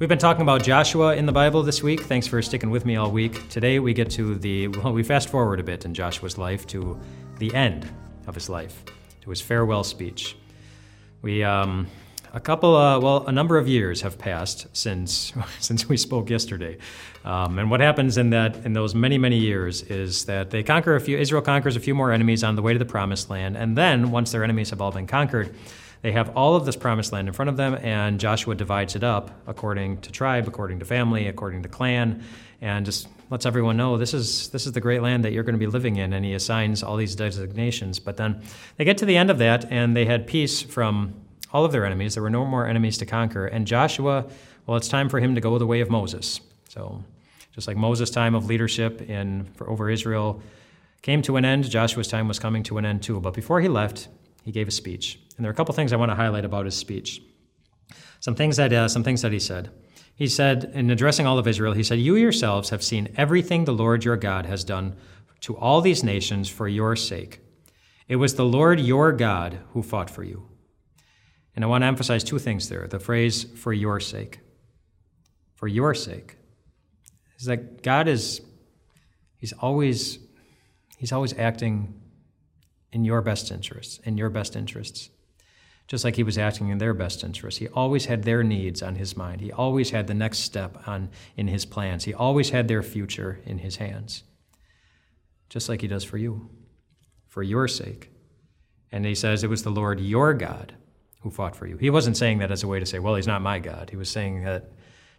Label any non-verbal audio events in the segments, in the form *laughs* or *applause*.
We've been talking about Joshua in the Bible this week. Thanks for sticking with me all week. Today we get to the, well, we fast forward a bit in Joshua's life to the end of his life, to his farewell speech. We, um, a couple, uh, well, a number of years have passed since *laughs* since we spoke yesterday, um, and what happens in that in those many many years is that they conquer a few. Israel conquers a few more enemies on the way to the promised land, and then once their enemies have all been conquered, they have all of this promised land in front of them, and Joshua divides it up according to tribe, according to family, according to clan, and just lets everyone know this is this is the great land that you're going to be living in, and he assigns all these designations. But then they get to the end of that, and they had peace from all of their enemies. There were no more enemies to conquer. And Joshua, well, it's time for him to go the way of Moses. So, just like Moses' time of leadership in for over Israel came to an end, Joshua's time was coming to an end too. But before he left, he gave a speech, and there are a couple things I want to highlight about his speech. Some things that uh, some things that he said. He said, in addressing all of Israel, he said, "You yourselves have seen everything the Lord your God has done to all these nations for your sake. It was the Lord your God who fought for you." And I want to emphasize two things there the phrase, for your sake. For your sake. Is that God is, He's always, He's always acting in your best interests, in your best interests. Just like he was acting in their best interests. He always had their needs on his mind. He always had the next step on in his plans. He always had their future in his hands. Just like he does for you, for your sake. And he says, It was the Lord your God who fought for you. He wasn't saying that as a way to say, well, he's not my God. He was saying that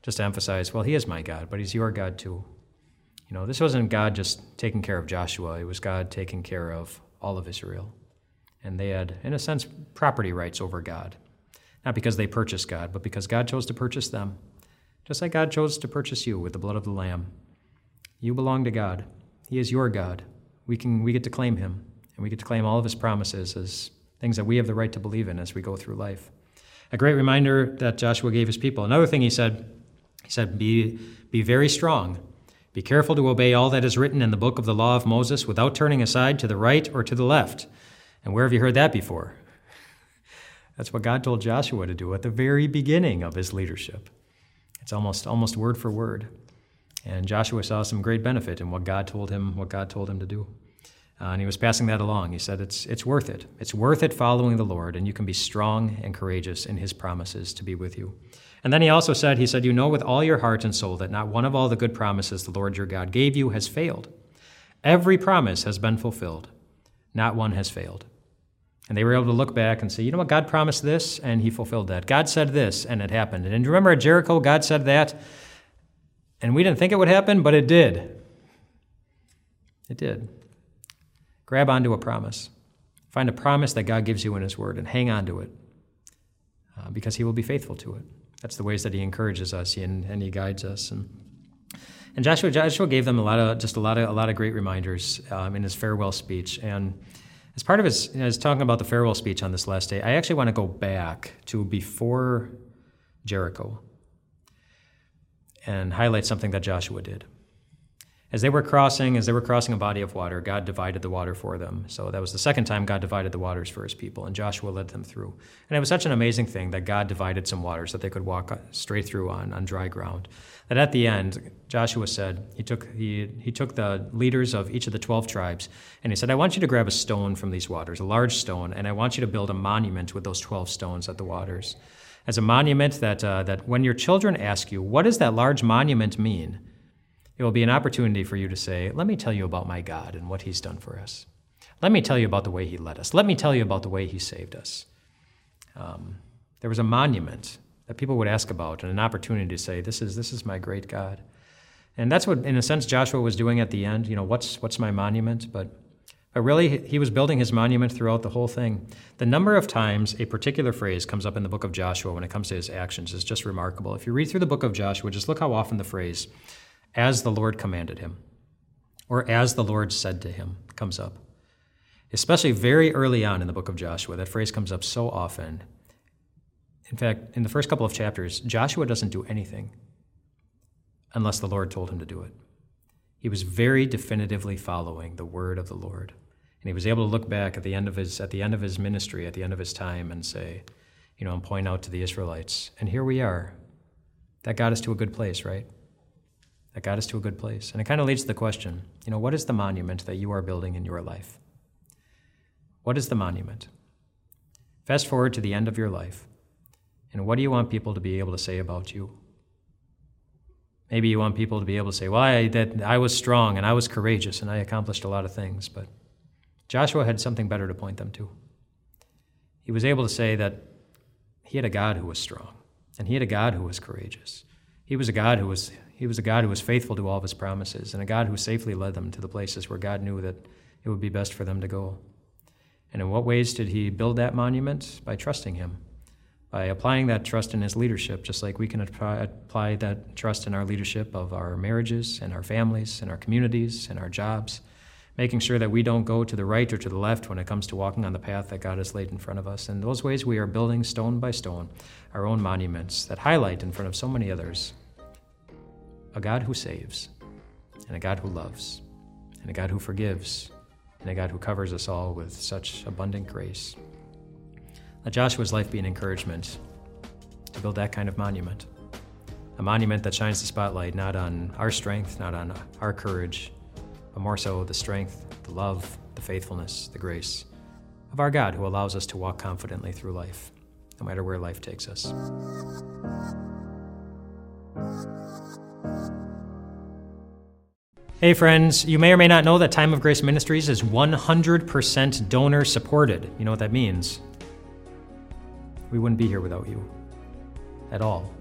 just to emphasize, well, he is my God, but he's your God too. You know, this wasn't God just taking care of Joshua, it was God taking care of all of Israel. And they had, in a sense, property rights over God. Not because they purchased God, but because God chose to purchase them. Just like God chose to purchase you with the blood of the Lamb. You belong to God. He is your God. We, can, we get to claim him, and we get to claim all of his promises as things that we have the right to believe in as we go through life. A great reminder that Joshua gave his people. Another thing he said, he said, be, be very strong. Be careful to obey all that is written in the book of the law of Moses without turning aside to the right or to the left. And where have you heard that before? *laughs* That's what God told Joshua to do at the very beginning of his leadership. It's almost almost word for word. And Joshua saw some great benefit in what God told him, what God told him to do. Uh, and he was passing that along. He said, it's, it's worth it. It's worth it following the Lord, and you can be strong and courageous in his promises to be with you. And then he also said, He said, You know with all your heart and soul that not one of all the good promises the Lord your God gave you has failed. Every promise has been fulfilled, not one has failed. And they were able to look back and say, You know what? God promised this, and he fulfilled that. God said this, and it happened. And remember at Jericho, God said that, and we didn't think it would happen, but it did. It did. Grab onto a promise. Find a promise that God gives you in His Word and hang on to it uh, because He will be faithful to it. That's the ways that He encourages us and, and He guides us. And, and Joshua, Joshua gave them a lot of just a lot of a lot of great reminders um, in his farewell speech. And as part of his, as talking about the farewell speech on this last day, I actually want to go back to before Jericho and highlight something that Joshua did. As they were crossing, as they were crossing a body of water, God divided the water for them. So that was the second time God divided the waters for his people, and Joshua led them through. And it was such an amazing thing that God divided some waters that they could walk straight through on, on dry ground. That at the end, Joshua said, he took, he, he took the leaders of each of the 12 tribes, and he said, I want you to grab a stone from these waters, a large stone, and I want you to build a monument with those 12 stones at the waters. As a monument that, uh, that when your children ask you, what does that large monument mean? It will be an opportunity for you to say, Let me tell you about my God and what He's done for us. Let me tell you about the way He led us. Let me tell you about the way He saved us. Um, there was a monument that people would ask about and an opportunity to say, This is, this is my great God. And that's what, in a sense, Joshua was doing at the end. You know, what's, what's my monument? But, but really, he was building his monument throughout the whole thing. The number of times a particular phrase comes up in the book of Joshua when it comes to his actions is just remarkable. If you read through the book of Joshua, just look how often the phrase, as the Lord commanded him, or as the Lord said to him, comes up. Especially very early on in the book of Joshua, that phrase comes up so often. In fact, in the first couple of chapters, Joshua doesn't do anything unless the Lord told him to do it. He was very definitively following the word of the Lord. And he was able to look back at the end of his at the end of his ministry, at the end of his time, and say, you know, and point out to the Israelites, and here we are. That got us to a good place, right? That got us to a good place. And it kind of leads to the question you know, what is the monument that you are building in your life? What is the monument? Fast forward to the end of your life, and what do you want people to be able to say about you? Maybe you want people to be able to say, well, I, that I was strong and I was courageous and I accomplished a lot of things, but Joshua had something better to point them to. He was able to say that he had a God who was strong, and he had a God who was courageous. He was a God who was he was a God who was faithful to all of his promises, and a God who safely led them to the places where God knew that it would be best for them to go. And in what ways did he build that monument? By trusting him, by applying that trust in his leadership, just like we can apply that trust in our leadership of our marriages and our families and our communities and our jobs, making sure that we don't go to the right or to the left when it comes to walking on the path that God has laid in front of us. In those ways, we are building stone by stone our own monuments that highlight in front of so many others a God who saves, and a God who loves, and a God who forgives, and a God who covers us all with such abundant grace. Let Joshua's life be an encouragement to build that kind of monument. A monument that shines the spotlight not on our strength, not on our courage, but more so the strength, the love, the faithfulness, the grace of our God who allows us to walk confidently through life, no matter where life takes us. Hey, friends, you may or may not know that Time of Grace Ministries is 100% donor supported. You know what that means? We wouldn't be here without you at all.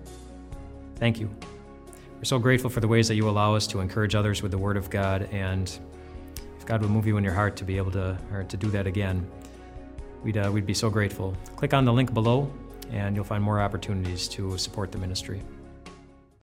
Thank you. We're so grateful for the ways that you allow us to encourage others with the Word of God, and if God would move you in your heart to be able to, or to do that again, we'd, uh, we'd be so grateful. Click on the link below, and you'll find more opportunities to support the ministry.